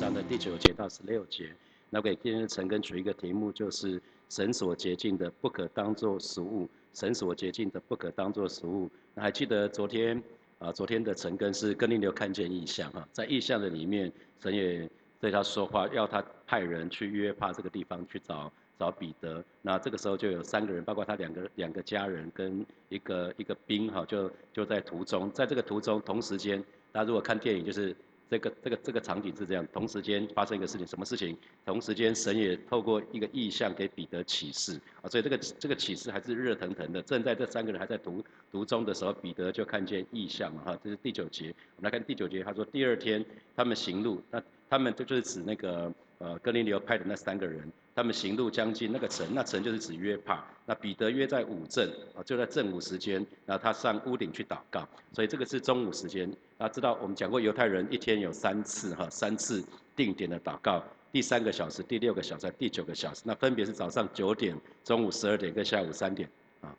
上的第九节到十六节。那给今天的陈根取一个题目，就是神所洁净的不可当作食物，神所洁净的不可当作食物。那还记得昨天啊，昨天的陈根是跟你有看见异象哈，在异象的里面，神也对他说话，要他派人去约帕这个地方去找找彼得。那这个时候就有三个人，包括他两个两个家人跟一个一个兵哈，就就在途中，在这个途中同时间，大家如果看电影就是。这个这个这个场景是这样，同时间发生一个事情，什么事情？同时间神也透过一个意象给彼得启示啊，所以这个这个启示还是热腾腾的。正在这三个人还在读读中的时候，彼得就看见意象了哈，这是第九节。我们来看第九节，他说第二天他们行路，那他们就就是指那个呃哥林流派的那三个人。他们行路将近那个城，那城就是指约帕。那彼得约在午正，啊，就在正午时间，然后他上屋顶去祷告。所以这个是中午时间。大家知道我们讲过犹太人一天有三次哈，三次定点的祷告，第三个小时、第六个小时、第九个小时。那分别是早上九点、中午十二点跟下午三点啊。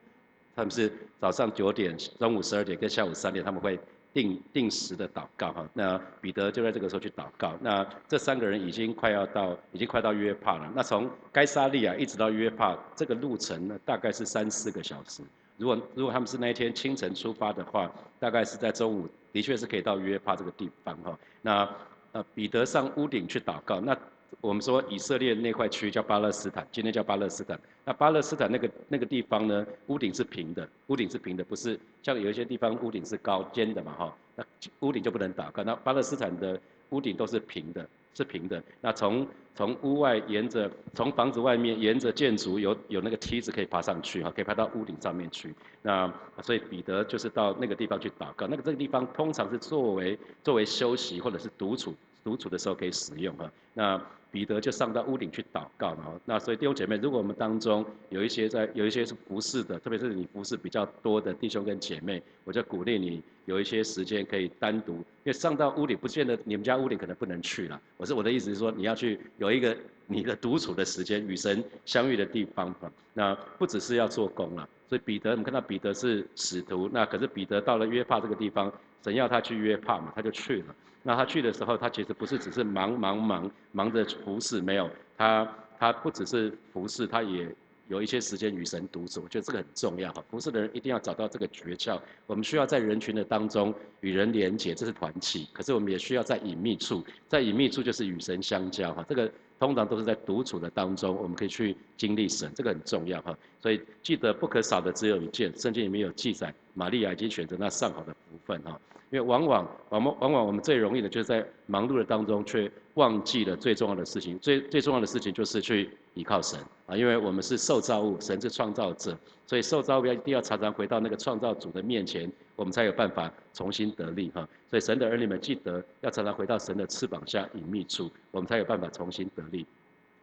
他们是早上九点、中午十二点跟下午三点，他们会。定定时的祷告哈，那彼得就在这个时候去祷告。那这三个人已经快要到，已经快到约帕了。那从该沙利亚一直到约帕这个路程呢，大概是三四个小时。如果如果他们是那一天清晨出发的话，大概是在中午，的确是可以到约帕这个地方哈。那呃彼得上屋顶去祷告，那。我们说以色列那块区叫巴勒斯坦，今天叫巴勒斯坦。那巴勒斯坦那个那个地方呢，屋顶是平的，屋顶是平的，不是像有一些地方屋顶是高尖的嘛哈。那屋顶就不能打开。那巴勒斯坦的屋顶都是平的，是平的。那从从屋外沿着从房子外面沿着建筑有有那个梯子可以爬上去哈，可以爬到屋顶上面去。那所以彼得就是到那个地方去祷告。那个这个地方通常是作为作为休息或者是独处。独处的时候可以使用哈，那彼得就上到屋顶去祷告嘛。那所以弟兄姐妹，如果我们当中有一些在有一些是服侍的，特别是你服侍比较多的弟兄跟姐妹，我就鼓励你有一些时间可以单独，因为上到屋顶不见得你们家屋顶可能不能去了。我是我的意思是说，你要去有一个你的独处的时间，与神相遇的地方哈。那不只是要做工了，所以彼得，我们看到彼得是使徒，那可是彼得到了约帕这个地方，神要他去约帕嘛，他就去了。那他去的时候，他其实不是只是忙忙忙忙着服侍，没有他他不只是服侍，他也有一些时间与神独处。我觉得这个很重要哈，服侍的人一定要找到这个诀窍。我们需要在人群的当中与人连结，这是团契。可是我们也需要在隐秘处，在隐秘处就是与神相交哈。这个通常都是在独处的当中，我们可以去经历神，这个很重要哈。所以记得不可少的只有一件，圣经里面有记载，玛利亚已经选择那上好的分哈。因为往往，往往，往往我们最容易的就是在忙碌的当中，却忘记了最重要的事情。最最重要的事情就是去依靠神啊！因为我们是受造物，神是创造者，所以受造物要一定要常常回到那个创造主的面前，我们才有办法重新得力哈。所以神的儿女们记得要常常回到神的翅膀下隐秘处，我们才有办法重新得力。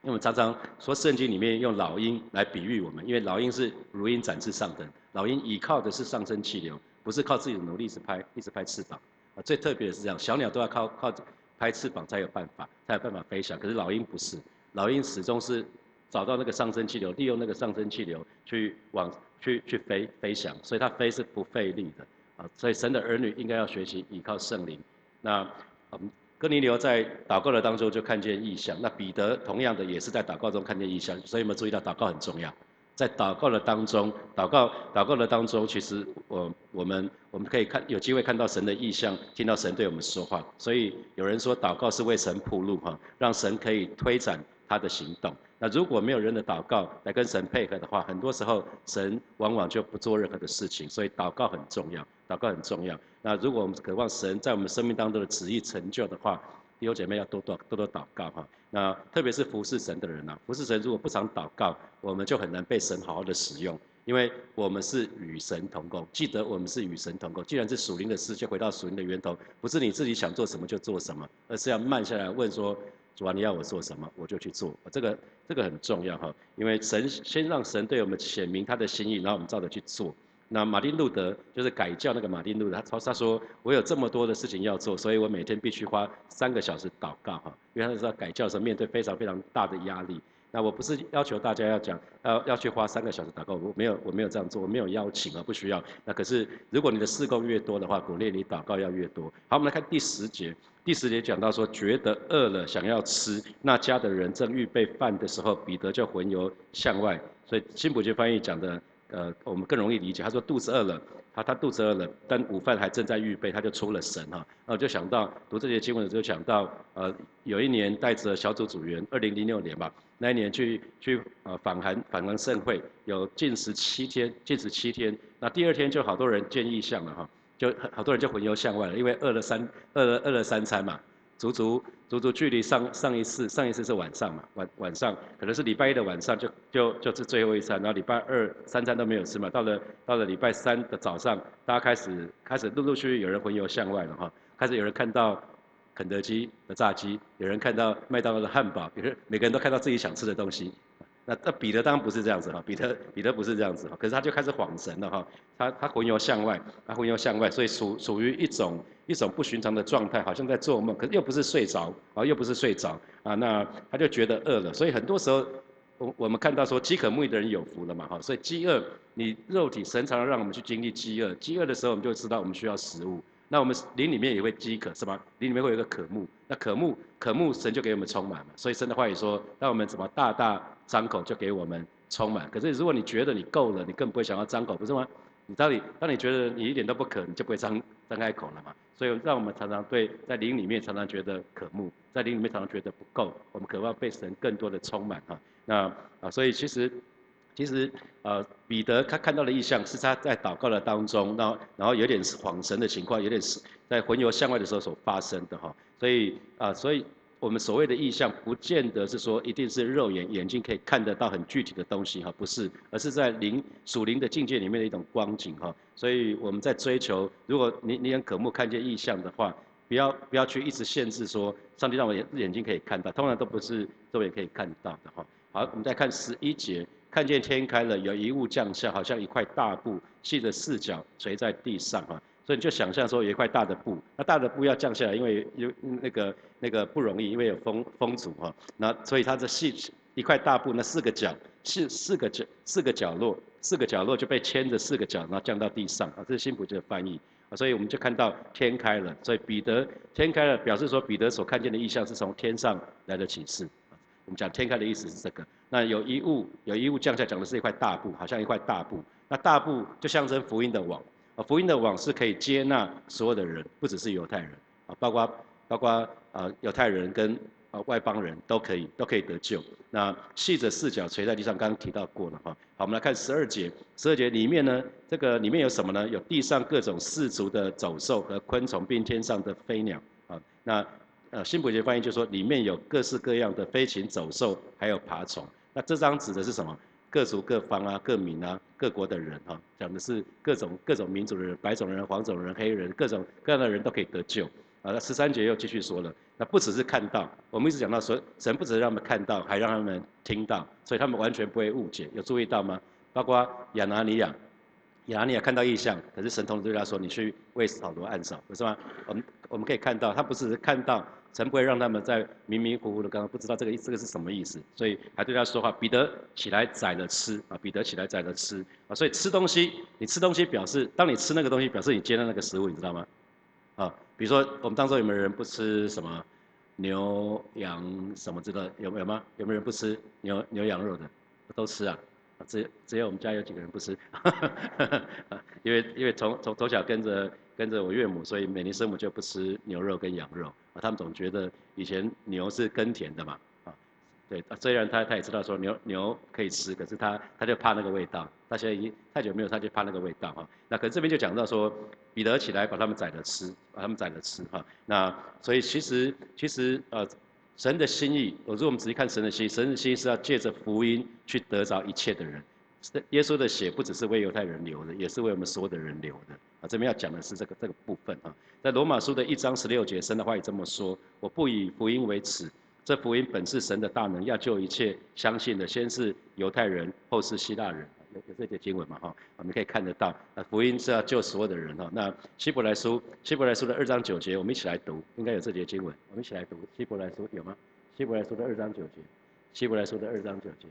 因为我们常常说圣经里面用老鹰来比喻我们，因为老鹰是如鹰展翅上腾，老鹰依靠的是上升气流。不是靠自己的努力，是拍一直拍翅膀啊。最特别的是这样，小鸟都要靠靠拍翅膀才有办法，才有办法飞翔。可是老鹰不是，老鹰始终是找到那个上升气流，利用那个上升气流去往去去飞飞翔，所以它飞是不费力的啊。所以神的儿女应该要学习依靠圣灵。那嗯，哥尼流在祷告的当中就看见异象，那彼得同样的也是在祷告中看见异象，所以我们注意到祷告很重要。在祷告的当中，祷告祷告的当中，其实我我们我们可以看有机会看到神的意象，听到神对我们说话。所以有人说，祷告是为神铺路哈，让神可以推展他的行动。那如果没有人的祷告来跟神配合的话，很多时候神往往就不做任何的事情。所以祷告很重要，祷告很重要。那如果我们渴望神在我们生命当中的旨意成就的话，弟兄姐妹要多多多多祷告哈。那特别是服侍神的人呐，服侍神如果不常祷告，我们就很难被神好好的使用，因为我们是与神同工。记得我们是与神同工。既然是属灵的事，就回到属灵的源头，不是你自己想做什么就做什么，而是要慢下来问说：主啊，你要我做什么，我就去做。这个这个很重要哈，因为神先让神对我们显明他的心意，然后我们照着去做。那马丁路德就是改教那个马丁路德，他他说我有这么多的事情要做，所以我每天必须花三个小时祷告哈，因为他知道改教的时候面对非常非常大的压力。那我不是要求大家要讲，要要去花三个小时祷告，我没有我没有这样做，我没有邀请啊，不需要。那可是如果你的事工越多的话，鼓励你祷告要越多。好，我们来看第十节，第十节讲到说，觉得饿了想要吃，那家的人正预备饭的时候，彼得就魂游向外。所以新普学翻译讲的，呃，我们更容易理解。他说肚子饿了。他他肚子饿了，但午饭还正在预备，他就出了神哈。然后就想到读这些经文的时候，想到呃有一年带着小组组员，二零零六年吧，那一年去去呃访韩访韩盛会，有禁食七天，禁食七天。那第二天就好多人见异象了哈，就好多人就魂游向外了，因为饿了三饿了饿了三餐嘛。足足足足距离上上一次上一次是晚上嘛晚晚上可能是礼拜一的晚上就就就是最后一餐，然后礼拜二三餐都没有吃嘛，到了到了礼拜三的早上，大家开始开始陆陆续续有人魂游向外了哈，开始有人看到肯德基的炸鸡，有人看到麦当劳的汉堡，有人每个人都看到自己想吃的东西。那那彼得当然不是这样子哈，彼得彼得不是这样子哈，可是他就开始恍神了哈，他他魂游向外，他魂游向外，所以属属于一种一种不寻常的状态，好像在做梦，可是又不是睡着啊，又不是睡着啊，那他就觉得饿了，所以很多时候我我们看到说饥渴慕义的人有福了嘛哈，所以饥饿你肉体神常让我们去经历饥饿，饥饿的时候我们就知道我们需要食物。那我们灵里面也会饥渴，是吧？灵里面会有一个渴慕，那渴慕渴慕神就给我们充满嘛。所以神的话语说，让我们怎么大大张口就给我们充满。可是如果你觉得你够了，你更不会想要张口，不是吗？你到底当你觉得你一点都不渴，你就不会张张开口了嘛。所以让我们常常对在灵里面常常觉得渴慕，在灵里面常常觉得不够，我们渴望被神更多的充满哈。那啊，所以其实。其实，呃，彼得他看到的异象是他在祷告的当中，然后然后有点是恍神的情况，有点是在魂游向外的时候所发生的哈。所以啊，所以我们所谓的异象，不见得是说一定是肉眼眼睛可以看得到很具体的东西哈，不是，而是在灵属灵的境界里面的一种光景哈。所以我们在追求，如果你你很渴慕看见异象的话，不要不要去一直限制说，上帝让我眼眼睛可以看到，通常都不是肉眼可以看到的哈。好，我们再看十一节。看见天开了，有一物降下，好像一块大布，系着四角垂在地上啊。所以你就想象说有一块大的布，那大的布要降下来，因为有那个那个不容易，因为有风风阻哈。那所以它的细一块大布，那四个角四四个角四个角落，四个角落就被牵着四个角，然后降到地上啊。这是新普的翻译。所以我们就看到天开了，所以彼得天开了，表示说彼得所看见的意象是从天上来的启示。我们讲天开的意思是这个。那有一物，有一物降下，讲的是一块大布，好像一块大布。那大布就象征福音的网，啊，福音的网是可以接纳所有的人，不只是犹太人，啊，包括包括啊犹太人跟啊外邦人都可以都可以得救。那系着四角垂在地上，刚刚提到过了哈。好，我们来看十二节，十二节里面呢，这个里面有什么呢？有地上各种四足的走兽和昆虫，并天上的飞鸟，啊，那。呃，新普节翻译就说里面有各式各样的飞禽走兽，还有爬虫。那这张指的是什么？各族各方啊，各民啊，各国的人哈，讲的是各种各种民族的人，白种人、黄种人、黑人，各种各样的人都可以得救。啊，那十三节又继续说了，那不只是看到，我们一直讲到说，神不只是让他们看到，还让他们听到，所以他们完全不会误解。有注意到吗？包括亚拿尼亚，亚拿尼亚看到异象，可是神同时对他说：“你去为扫罗暗扫，不是吗？”我们我们可以看到，他不只是看到。神不会让他们在迷迷糊糊的，刚刚不知道这个这个是什么意思，所以还对他说话。彼得起来宰了吃啊，彼得起来宰了吃啊，所以吃东西，你吃东西表示，当你吃那个东西，表示你接纳那个食物，你知道吗？啊，比如说我们当中有没有人不吃什么牛羊什么之类，有没有吗？有没有人不吃牛牛羊肉的？都吃啊，只只有我们家有几个人不吃，因为因为从从从小跟着。跟着我岳母，所以美尼生母就不吃牛肉跟羊肉啊。他们总觉得以前牛是耕田的嘛，啊，对。虽然他他也知道说牛牛可以吃，可是他他就怕那个味道。他现在已经太久没有，他就怕那个味道哈。那可是这边就讲到说，彼得起来把他们宰了吃，把他们宰了吃哈。那所以其实其实呃，神的心意，如果我们仔细看神的心，神的心意是要借着福音去得着一切的人。耶稣的血不只是为犹太人流的，也是为我们所有的人流的。啊，这边要讲的是这个这个部分啊。在罗马书的一章十六节，神的话也这么说：我不以福音为耻，这福音本是神的大能，要救一切相信的，先是犹太人，后是希腊人。有有这节经文嘛？哈，我们可以看得到。啊，福音是要救所有的人哈。那希伯来书，希伯来书的二章九节，我们一起来读，应该有这节经文，我们一起来读。希伯来书有吗？希伯来书的二章九节。希伯来书的二章九节。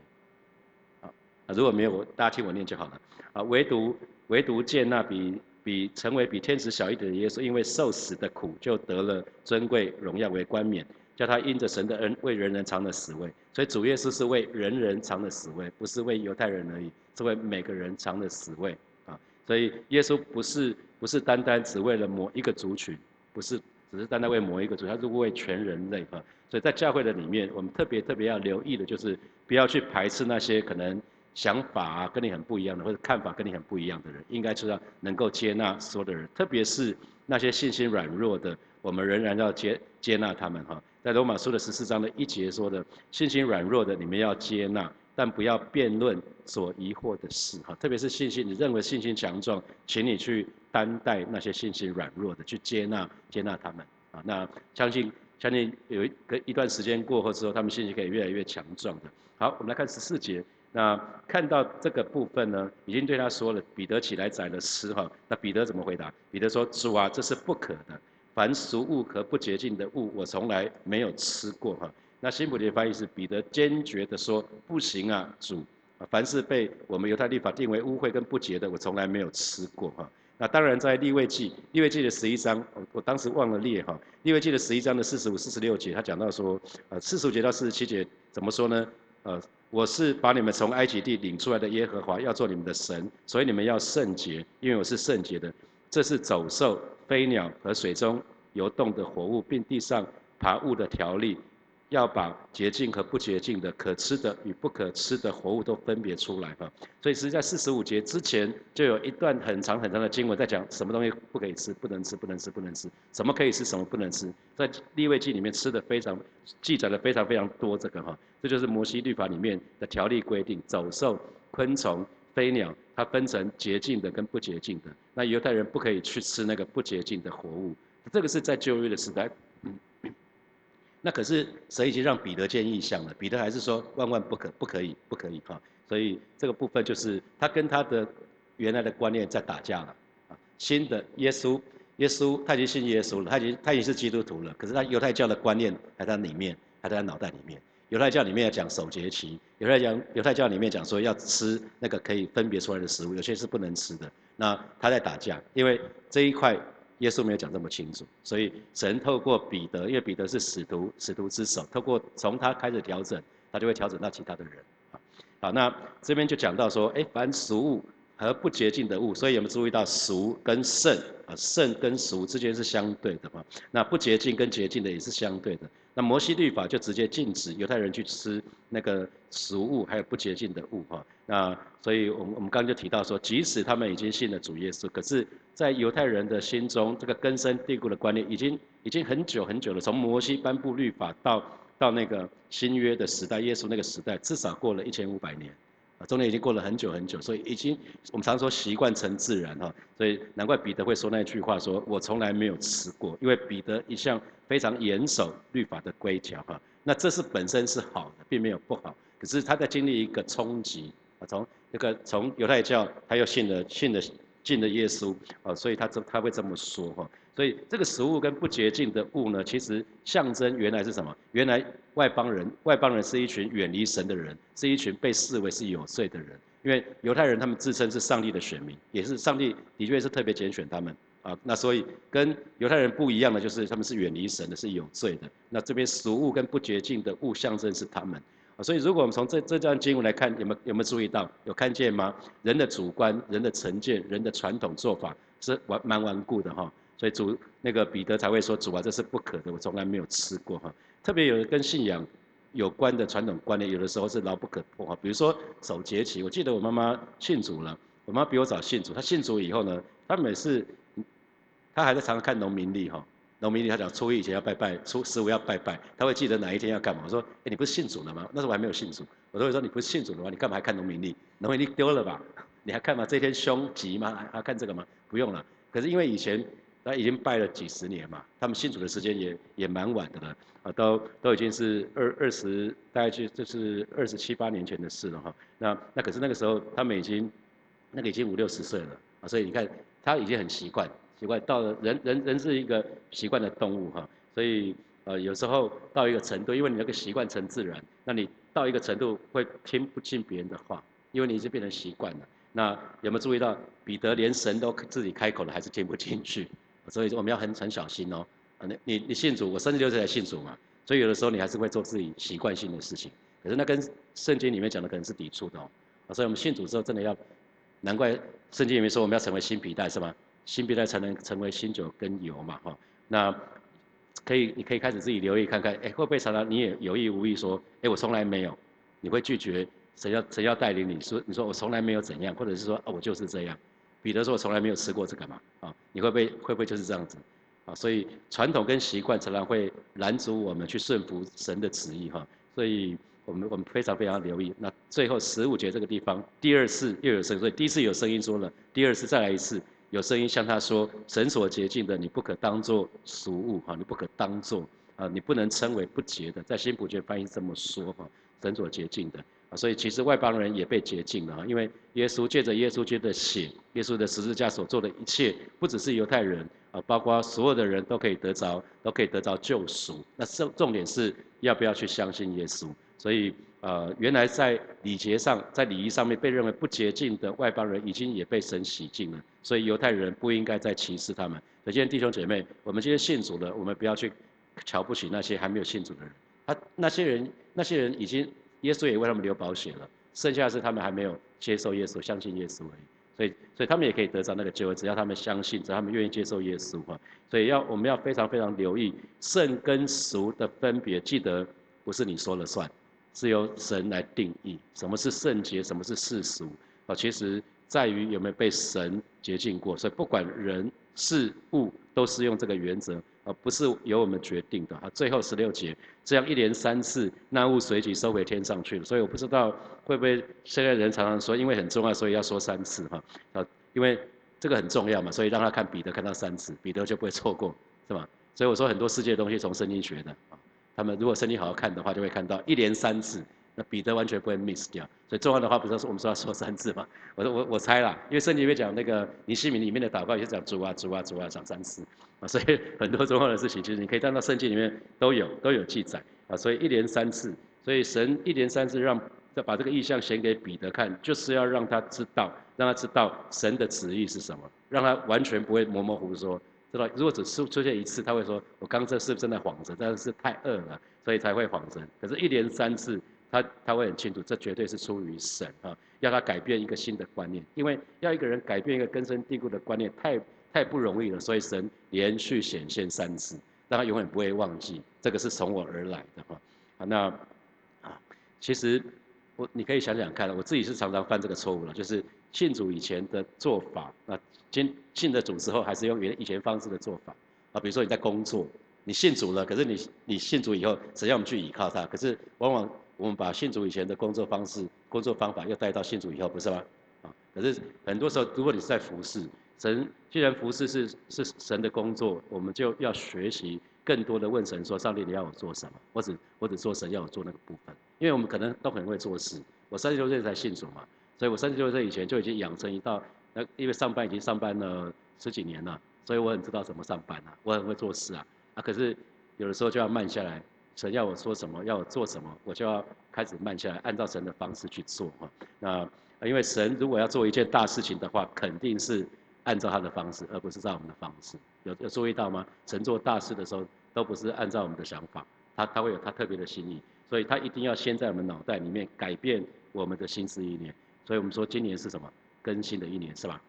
啊，如果没有，大家听我念就好了。啊，唯独唯独见那比比成为比天使小一点的耶稣，因为受死的苦，就得了尊贵荣耀为冠冕，叫他因着神的恩为人人尝了死味。所以主耶稣是为人人尝的死味，不是为犹太人而已，是为每个人尝的死味。啊，所以耶稣不是不是单单只为了某一个族群，不是。只是单单为某一个主，他是为全人类啊。所以在教会的里面，我们特别特别要留意的，就是不要去排斥那些可能想法跟你很不一样的，或者看法跟你很不一样的人。应该知道能够接纳所有的人，特别是那些信心软弱的，我们仍然要接接纳他们哈。在罗马书的十四章的一节说的，信心软弱的你们要接纳，但不要辩论所疑惑的事哈。特别是信心，你认为信心强壮，请你去。担待那些信心软弱的，去接纳接纳他们啊！那相信相信有一个一段时间过后之后，他们信心可以越来越强壮的。好，我们来看十四节。那看到这个部分呢，已经对他说了，彼得起来宰了吃哈。那彼得怎么回答？彼得说：主啊，这是不可的。凡俗物和不洁净的物，我从来没有吃过哈。那新普的翻译是彼得坚决的说：不行啊，主！凡是被我们犹太律法定为污秽跟不洁的，我从来没有吃过哈。那当然，在立位记，立位记的十一章，我我当时忘了列哈。立位记的十一章的四十五、四十六节，他讲到说，呃，四十五节到四十七节怎么说呢？呃，我是把你们从埃及地领出来的耶和华，要做你们的神，所以你们要圣洁，因为我是圣洁的。这是走兽、飞鸟和水中游动的活物，并地上爬物的条例。要把洁净和不洁净的、可吃的与不可吃的活物都分别出来哈。所以实在四十五节之前就有一段很长很长的经文在讲什么东西不可以吃、不能吃、不能吃、不能吃，什么可以吃、什么不能吃。在立位记里面吃的非常记载的非常非常多这个哈，这就是摩西律法里面的条例规定，走兽、昆虫、飞鸟，它分成洁净的跟不洁净的。那犹太人不可以去吃那个不洁净的活物，这个是在旧约的时代。那可是神已经让彼得见异象了，彼得还是说万万不可，不可以，不可以哈。所以这个部分就是他跟他的原来的观念在打架了。新的耶稣，耶稣他已经信耶稣了，他已经他已经是基督徒了。可是他犹太教的观念还在里面，还在他脑袋里面。犹太教里面要讲守节期，犹太讲犹太教里面讲说要吃那个可以分别出来的食物，有些是不能吃的。那他在打架，因为这一块。耶稣没有讲这么清楚，所以神透过彼得，因为彼得是使徒，使徒之首，透过从他开始调整，他就会调整到其他的人。好，那这边就讲到说，哎，凡俗物和不洁净的物，所以有没有注意到俗跟圣啊，圣跟俗之间是相对的嘛？那不洁净跟洁净的也是相对的。那摩西律法就直接禁止犹太人去吃那个食物，还有不洁净的物哈。那所以，我们我们刚刚就提到说，即使他们已经信了主耶稣，可是。在犹太人的心中，这个根深蒂固的观念已经已经很久很久了。从摩西颁布律法到到那个新约的时代，耶稣那个时代，至少过了一千五百年，啊，中间已经过了很久很久，所以已经我们常说习惯成自然哈。所以难怪彼得会说那句话，说我从来没有吃过，因为彼得一向非常严守律法的规条哈。那这是本身是好的，并没有不好。可是他在经历一个冲击啊，从那个从犹太教，他又信了信了。信的耶稣啊，所以他这他会这么说哈。所以这个食物跟不洁净的物呢，其实象征原来是什么？原来外邦人，外邦人是一群远离神的人，是一群被视为是有罪的人。因为犹太人他们自称是上帝的选民，也是上帝的确是特别拣选他们啊。那所以跟犹太人不一样的就是他们是远离神的，是有罪的。那这边食物跟不洁净的物象征是他们。所以，如果我们从这这段经文来看，有没有有没有注意到？有看见吗？人的主观、人的成见、人的传统做法是顽蛮顽固的哈。所以主那个彼得才会说：“主啊，这是不可的，我从来没有吃过哈。”特别有跟信仰有关的传统观念，有的时候是牢不可破哈。比如说守节期，我记得我妈妈信主了，我妈比我早信主。她信主以后呢，她每次她还在常常看农民历哈。农民历他讲初一以前要拜拜，初十五要拜拜，他会记得哪一天要干嘛。我说，哎，你不是信主了吗？那时候我还没有信主，我都会说你不是信主的话，你干嘛还看农民历？农民历丢了吧？你还看吗？这天凶吉吗？还看这个吗？不用了。可是因为以前他已经拜了几十年嘛，他们信主的时间也也蛮晚的了，啊，都都已经是二二十，大概就就是二十七八年前的事了哈。那那可是那个时候他们已经那个已经五六十岁了啊，所以你看他已经很习惯。习惯到了人人人是一个习惯的动物哈，所以呃有时候到一个程度，因为你那个习惯成自然，那你。到一个程度会听不进别人的话，因为你已经变成习惯了。那有没有注意到彼得连神都自己开口了，还是听不进去？所以说我们要很很小心哦。啊，你你你信主，我三十六岁才信主嘛，所以有的时候你还是会做自己习惯性的事情。可是那跟圣经里面讲的可能是抵触的哦。所以我们信主之后真的要，难怪圣经里面说我们要成为新皮带是吗？新皮带才能成为新酒跟油嘛哈。那可以，你可以开始自己留意看看，哎，会不会常常你也有意无意说，哎，我从来没有，你会拒绝神要神要带领你说，你说我从来没有怎样，或者是说啊我就是这样。彼得说我从来没有吃过这个嘛，啊，你会不会会不会就是这样子？啊，所以传统跟习惯常常会拦阻我们去顺服神的旨意哈，所以我们我们非常非常留意。那最后十五节这个地方，第二次又有声，所以第一次有声音说了，第二次再来一次有声音向他说，神所洁净的你不可当作俗物哈，你不可当作啊，你不能称为不洁的，在新普卷翻译这么说哈，神所洁净的。啊，所以其实外邦人也被洁净了，因为耶稣借着耶稣基督的血，耶稣的十字架所做的一切，不只是犹太人啊，包括所有的人都可以得着，都可以得着救赎。那重重点是要不要去相信耶稣？所以呃，原来在礼节上，在礼仪上面被认为不洁净的外邦人，已经也被神洗净了。所以犹太人不应该再歧视他们。所以今天弟兄姐妹，我们今天信主的，我们不要去瞧不起那些还没有信主的人。他那些人，那些人已经。耶稣也为他们留保险了，剩下是他们还没有接受耶稣、相信耶稣而已。所以，所以他们也可以得到那个救恩，只要他们相信，只要他们愿意接受耶稣哈。所以要我们要非常非常留意圣跟俗的分别，记得不是你说了算，是由神来定义什么是圣洁，什么是世俗啊。其实在于有没有被神洁净过。所以不管人事物，都是用这个原则。而不是由我们决定的啊！最后十六节，这样一连三次，那物随即收回天上去了。所以我不知道会不会现在人常常说，因为很重要，所以要说三次哈啊！因为这个很重要嘛，所以让他看彼得看到三次，彼得就不会错过，是吧？所以我说很多世界东西从圣经学的啊，他们如果圣经好好看的话，就会看到一连三次。那彼得完全不会 miss 掉，所以重要的话不是说我们说要说三次嘛？我说我我猜啦，因为圣经里面讲那个尼西米里面的祷告也是讲主啊主啊主啊讲三次啊，所以很多重要的事情其实你可以看到圣经里面都有都有记载啊，所以一连三次，所以神一连三次让要把这个意象显给彼得看，就是要让他知道，让他知道神的旨意是什么，让他完全不会模模糊糊说，知道如果只出出现一次，他会说我刚这是真的晃着，但是太饿了，所以才会晃神，可是一连三次。他他会很清楚，这绝对是出于神啊，要他改变一个新的观念，因为要一个人改变一个根深蒂固的观念，太太不容易了。所以神连续显现三次，让他永远不会忘记，这个是从我而来的哈。啊，那啊，其实我你可以想想看，我自己是常常犯这个错误了，就是信主以前的做法，那信信的主之后，还是用原以前方式的做法啊。比如说你在工作，你信主了，可是你你信主以后，只要我们去依靠他，可是往往。我们把信主以前的工作方式、工作方法又带到信主以后，不是吗？啊，可是很多时候，如果你是在服侍神，既然服侍是是神的工作，我们就要学习更多的问神说：上帝，你要我做什么？或者或者说神要我做那个部分，因为我们可能都很会做事。我三十六岁才信主嘛，所以我三十六岁以前就已经养成一道，那因为上班已经上班了十几年了，所以我很知道怎么上班啊，我很会做事啊。啊，可是有的时候就要慢下来。神要我说什么，要我做什么，我就要开始慢下来，按照神的方式去做哈。那因为神如果要做一件大事情的话，肯定是按照他的方式，而不是照我们的方式。有有注意到吗？神做大事的时候，都不是按照我们的想法，他他会有他特别的心意，所以他一定要先在我们脑袋里面改变我们的心思意念。所以我们说今年是什么？更新的一年是吧？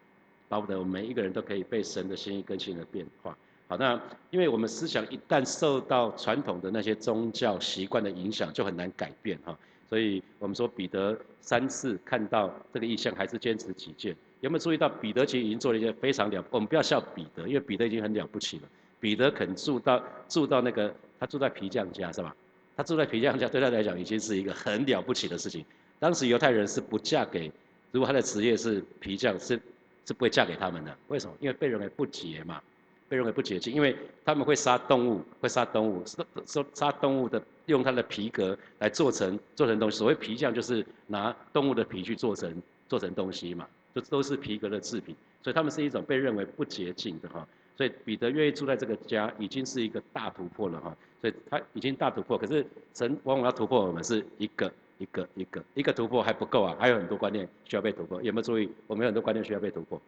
巴不得我们每一个人都可以被神的心意更新的变化。好，那因为我们思想一旦受到传统的那些宗教习惯的影响，就很难改变哈。所以我们说彼得三次看到这个意象，还是坚持己见。有没有注意到彼得其实已经做了一件非常了，我们不要笑彼得，因为彼得已经很了不起了。彼得肯住到住到那个他住在皮匠家是吧？他住在皮匠家对他来讲已经是一个很了不起的事情。当时犹太人是不嫁给，如果他的职业是皮匠，是是不会嫁给他们的。为什么？因为被认为不洁嘛。被认为不洁净，因为他们会杀动物，会杀动物，杀杀杀动物的，用它的皮革来做成做成东西。所谓皮匠，就是拿动物的皮去做成做成东西嘛，就都是皮革的制品。所以他们是一种被认为不洁净的哈。所以彼得愿意住在这个家，已经是一个大突破了哈。所以他已经大突破，可是神往往要突破我们是一个一个一个一个突破还不够啊，还有很多观念需要被突破。有没有注意？我们有很多观念需要被突破，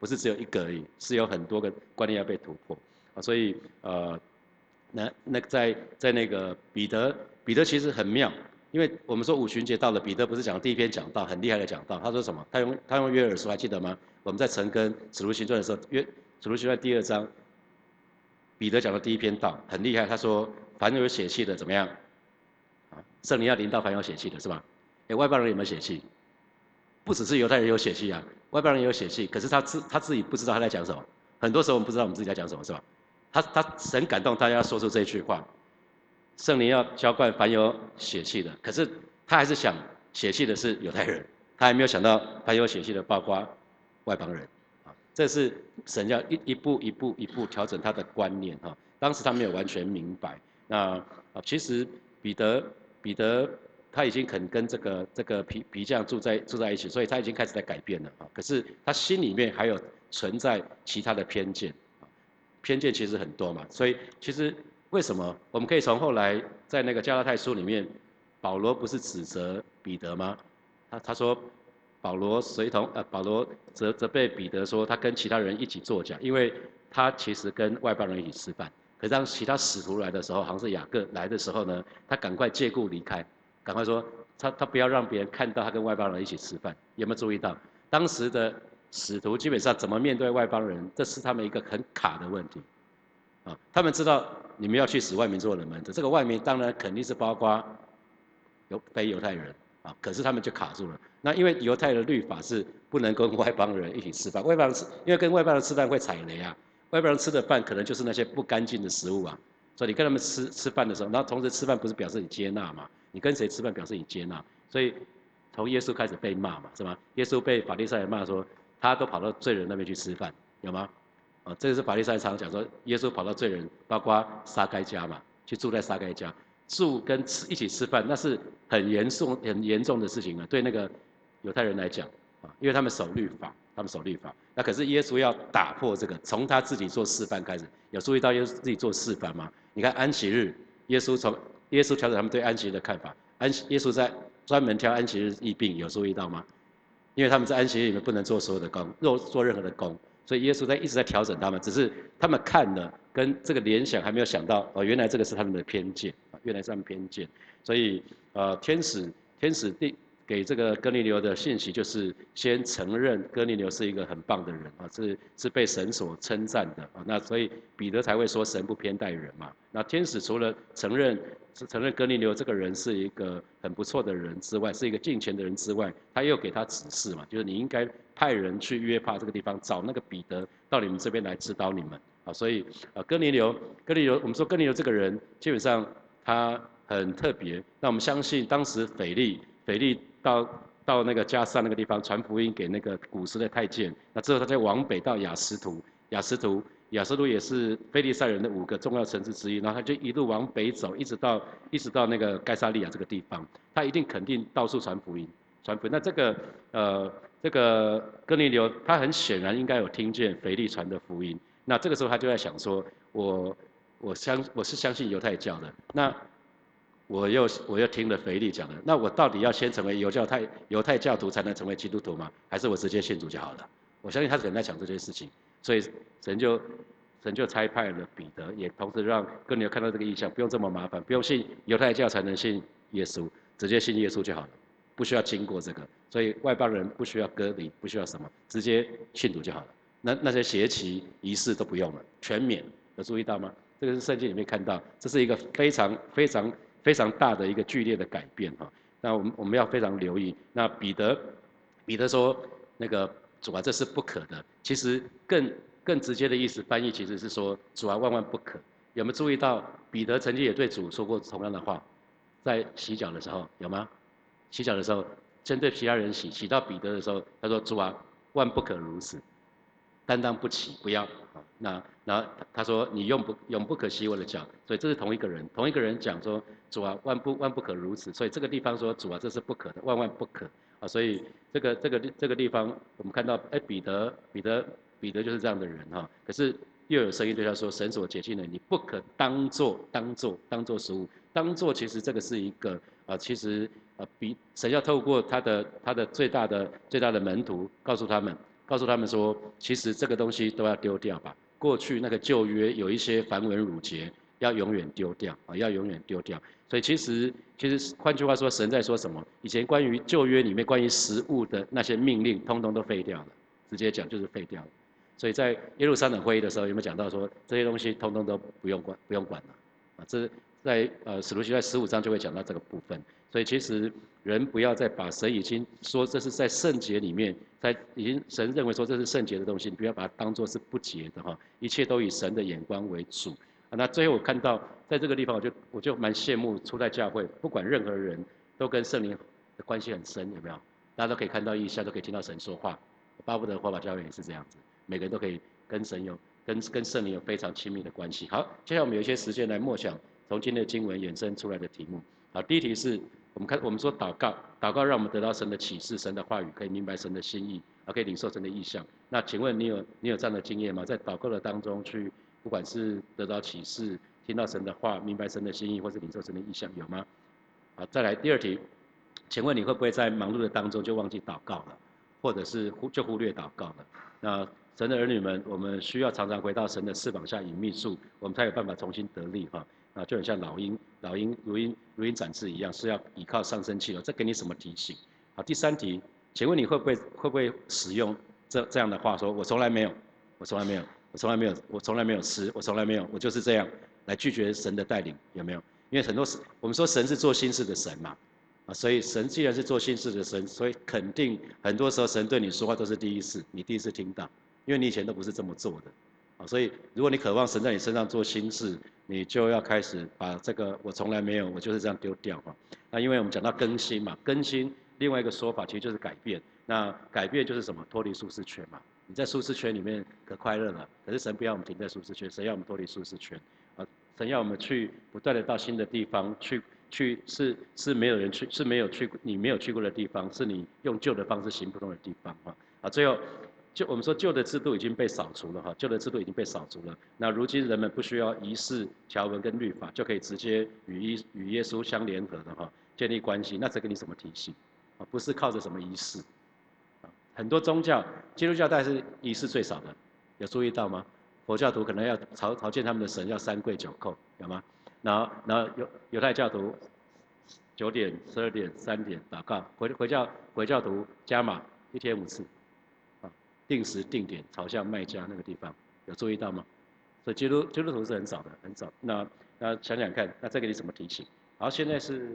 不是只有一个而已，是有很多个观念要被突破啊。所以呃，那那在在那个彼得，彼得其实很妙，因为我们说五旬节到了，彼得不是讲第一篇讲道很厉害的讲道，他说什么？他用他用约尔书还记得吗？我们在陈根使徒行传的时候，约使徒行传第二章，彼得讲的第一篇道很厉害，他说凡有血气的怎么样？圣灵要临到凡有血气的是吧？哎，外邦人有没有血气？不只是犹太人有血气啊，外邦人也有血气，可是他自他自己不知道他在讲什么。很多时候我们不知道我们自己在讲什么，是吧？他他神感动他要说出这句话，圣灵要浇灌凡有血气的，可是他还是想血气的是犹太人，他还没有想到凡有血气的包括。外邦人，啊，这是神要一一步一步一步调整他的观念哈。当时他没有完全明白，那啊，其实彼得彼得他已经肯跟这个这个皮皮匠住在住在一起，所以他已经开始在改变了啊。可是他心里面还有存在其他的偏见，偏见其实很多嘛。所以其实为什么我们可以从后来在那个加拉太书里面，保罗不是指责彼得吗？他他说。保罗随同呃，保罗责责备彼得说，他跟其他人一起作假，因为他其实跟外邦人一起吃饭。可是当其他使徒来的时候，好像是雅各来的时候呢，他赶快借故离开，赶快说他他不要让别人看到他跟外邦人一起吃饭。有没有注意到，当时的使徒基本上怎么面对外邦人，这是他们一个很卡的问题。啊，他们知道你们要去使外民做人们的，这个外民当然肯定是包括犹非犹太人啊。可是他们就卡住了。那因为犹太的律法是不能跟外邦人一起吃饭，外邦人吃，因为跟外邦人吃饭会踩雷啊。外邦人吃的饭可能就是那些不干净的食物啊。所以你跟他们吃吃饭的时候，然后同时吃饭不是表示你接纳嘛？你跟谁吃饭表示你接纳？所以从耶稣开始被骂嘛，是吗？耶稣被法利赛人骂说，他都跑到罪人那边去吃饭，有吗？啊，这个是法利赛常讲说，耶稣跑到罪人，包括撒该家嘛，去住在撒该家。住跟吃一起吃饭，那是很严重、很严重的事情啊。对那个犹太人来讲啊，因为他们守律法，他们守律法。那可是耶稣要打破这个，从他自己做示范开始。有注意到耶稣自己做示范吗？你看安息日，耶稣从耶稣调整他们对安息日的看法。安耶稣在专门挑安息日疫病，有注意到吗？因为他们在安息日里面不能做所有的工，做做任何的工，所以耶稣在一直在调整他们。只是他们看了跟这个联想，还没有想到哦，原来这个是他们的偏见。原来这样偏见，所以呃，天使天使第给这个哥尼流的信息就是先承认哥尼流是一个很棒的人啊，是是被神所称赞的啊。那所以彼得才会说神不偏待人嘛。那天使除了承认承认哥尼流这个人是一个很不错的人之外，是一个敬虔的人之外，他又给他指示嘛，就是你应该派人去约帕这个地方找那个彼得到你们这边来指导你们啊。所以啊，哥尼流哥尼流，我们说哥尼流这个人基本上。他很特别，那我们相信当时腓力，腓力到到那个加沙那个地方传福音给那个古时的太监，那之后他再往北到雅什图，雅什图，雅什图也是菲利赛人的五个重要城市之一，然后他就一路往北走，一直到一直到那个盖萨利亚这个地方，他一定肯定到处传福音，传福音。那这个呃这个哥尼流，他很显然应该有听见腓力传的福音，那这个时候他就在想说，我。我相我是相信犹太教的，那我又我又听了腓力讲的，那我到底要先成为犹教太犹太教徒才能成为基督徒吗？还是我直接信主就好了？我相信他是很在想这件事情，所以神就神就差派了彼得，也同时让哥尼流看到这个意象，不用这么麻烦，不用信犹太教才能信耶稣，直接信耶稣就好了，不需要经过这个，所以外邦人不需要隔离，不需要什么，直接信主就好了。那那些邪旗仪式都不用了，全免。有注意到吗？这个是圣经里面看到，这是一个非常非常非常大的一个剧烈的改变哈。那我们我们要非常留意。那彼得彼得说那个主啊，这是不可的。其实更更直接的意思翻译其实是说主啊，万万不可。有没有注意到彼得曾经也对主说过同样的话，在洗脚的时候有吗？洗脚的时候针对其他人洗，洗到彼得的时候，他说主啊，万不可如此。担当不起，不要啊！那那他说你永不永不可洗我的脚，所以这是同一个人，同一个人讲说主啊，万不万不可如此。所以这个地方说主啊，这是不可的，万万不可啊！所以这个这个这个地方我们看到，哎，彼得彼得彼得就是这样的人哈。可是又有声音对他说，神所解禁的，你不可当做当做当做食物。当做其实这个是一个啊，其实啊，比神要透过他的他的最大的最大的门徒告诉他们，告诉他们说，其实这个东西都要丢掉吧。过去那个旧约有一些繁文缛节，要永远丢掉啊，要永远丢掉。所以其实其实换句话说，神在说什么？以前关于旧约里面关于食物的那些命令，通通都废掉了。直接讲就是废掉了。所以在耶路撒冷会议的时候，有没有讲到说这些东西通通都不用管不用管了？啊，这在呃使徒行传十五章就会讲到这个部分。所以其实人不要再把神已经说这是在圣洁里面，在已经神认为说这是圣洁的东西，你不要把它当做是不洁的哈。一切都以神的眼光为主。那最后我看到在这个地方，我就我就蛮羡慕初代教会，不管任何人都跟圣灵的关系很深，有没有？大家都可以看到异象，都可以听到神说话。巴不得火把教会也是这样子，每个人都可以跟神有跟跟圣灵有非常亲密的关系。好，接下来我们有一些时间来默想从今天的经文衍生出来的题目。好，第一题是我们看我们说祷告，祷告让我们得到神的启示、神的话语，可以明白神的心意，啊，可以领受神的意象。那请问你有你有这样的经验吗？在祷告的当中去。不管是得到启示、听到神的话、明白神的心意，或是领受神的意向，有吗？好，再来第二题，请问你会不会在忙碌的当中就忘记祷告了，或者是忽就忽略祷告了？那神的儿女们，我们需要常常回到神的翅膀下隐秘处，我们才有办法重新得力哈。啊，就很像老鹰，老鹰如鹰如鹰展翅一样，是要依靠上升器了。这给你什么提醒？好，第三题，请问你会不会会不会使用这这样的话说？我从来没有，我从来没有。我从来没有，我从来没有吃，我从来没有，我就是这样来拒绝神的带领，有没有？因为很多我们说神是做心事的神嘛，啊，所以神既然是做心事的神，所以肯定很多时候神对你说话都是第一次，你第一次听到，因为你以前都不是这么做的，啊，所以如果你渴望神在你身上做心事，你就要开始把这个我从来没有，我就是这样丢掉啊。那因为我们讲到更新嘛，更新另外一个说法其实就是改变，那改变就是什么？脱离舒适圈嘛。你在舒适圈里面可快乐了，可是神不要我们停在舒适圈，神要我们脱离舒适圈，啊，神要我们去不断的到新的地方去，去是是没有人去，是没有去你没有去过的地方，是你用旧的方式行不通的地方，哈，啊，最后就我们说旧的制度已经被扫除了，哈，旧的制度已经被扫除了，那如今人们不需要仪式条文跟律法，就可以直接与耶与耶稣相联合的哈，建立关系，那这给你什么提醒？啊，不是靠着什么仪式。很多宗教，基督教大概是仪式最少的，有注意到吗？佛教徒可能要朝朝见他们的神要三跪九叩，有吗？然后然后犹犹太教徒九点、十二点、三点祷告，回回教回教徒加码一天五次，啊，定时定点朝向麦加那个地方，有注意到吗？所以基督基督徒是很少的，很少。那那想想看，那再给你怎么提醒？好，现在是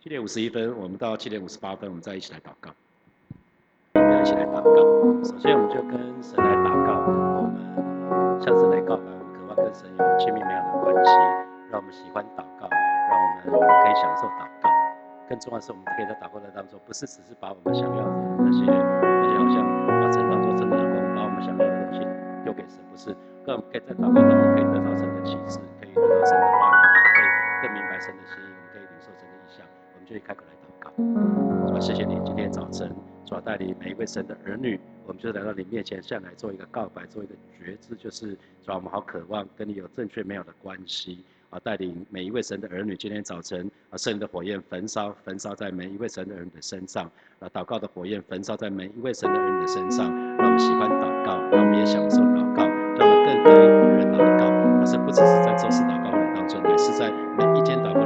七点五十一分，我们到七点五十八分，我们再一起来祷告。祷告。首先，我们就跟神来祷告，我们向神来告白，我们渴望跟神有亲密美好的关系，让我们喜欢祷告，让我们可以享受祷告。更重要的是，我们可以在祷告的当中，不是只是把我们想要的那些那些好像把神当做真的老公，把我们想要的东西丢给神，不是，让我们可以在祷告当中可以得到神的启示，可以得到神的话语，可以更明白神的心意，我们可以领受神的意向，我们就可以开口来祷告。主啊，谢谢你今天早晨。主要带领每一位神的儿女，我们就来到你面前，向来做一个告白，做一个决志，就是主要我们好渴望跟你有正确美好的关系。啊，带领每一位神的儿女，今天早晨啊，圣灵的火焰焚烧，焚烧在每一位神的儿女的身上。啊，祷告的火焰焚烧在每一位神的儿女的身上，让我们喜欢祷告，让我们也享受祷告，让我们更得以火热祷告。而是不只是在周四祷告的当中，也是在每一天祷告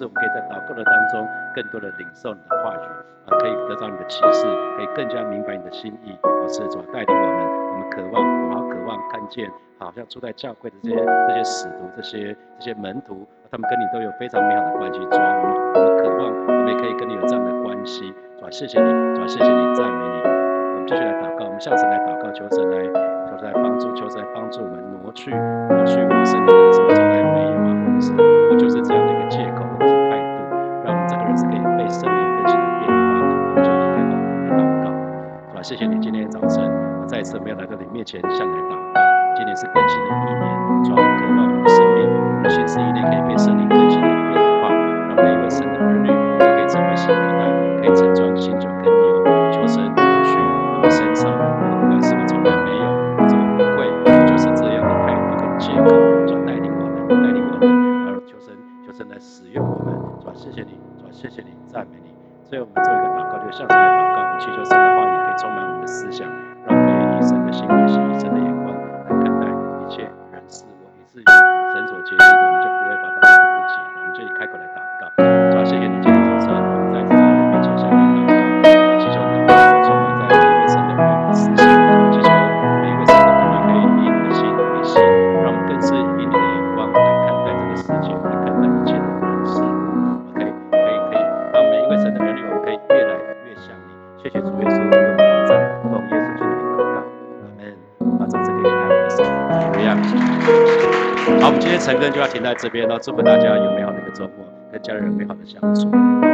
是我们可以在祷告的当中，更多的领受你的话语，啊，可以得到你的启示，可以更加明白你的心意。我是主带领我们，我们渴望，我们好渴望看见，好像住在教会的这些这些使徒，这些这些门徒，他们跟你都有非常美好的关系。主啊，我们我们渴望，我们也可以跟你有这样的关系。主啊，谢谢你，主啊，谢谢你，赞美你。我们继续来祷告，我们下次来祷告，求神来。求神来帮助，求神来帮助我们挪去挪去我们身体的什么从来没有啊，或者是我就是这样谢谢你今天的早晨，我、再一次没有来到你面前向你祷告。今天是更新的一年，主要渴望我的生命，我新的一年可以被圣灵更新的变化，让每一位神的儿女都可以成为新的他，可以成装新就更牛。求神高去我们身上，不管是我从来没有，这个不会，就是这样的态度跟结果，主带领我们，带领我们，而求神，求神来使用我们。主要谢谢你，主要谢谢你，赞美你。所以我们做一个祷告，就向神来祷告，我们祈求神的话语可以充满我们的思想，让我们以神的心为心，以神的眼光来看待一切人事物，以至于神所决定的，我们就不会把它当成不洁的，我们就以开口来祷这边呢，祝福大家有美好的一个周末，跟家人美好的相处。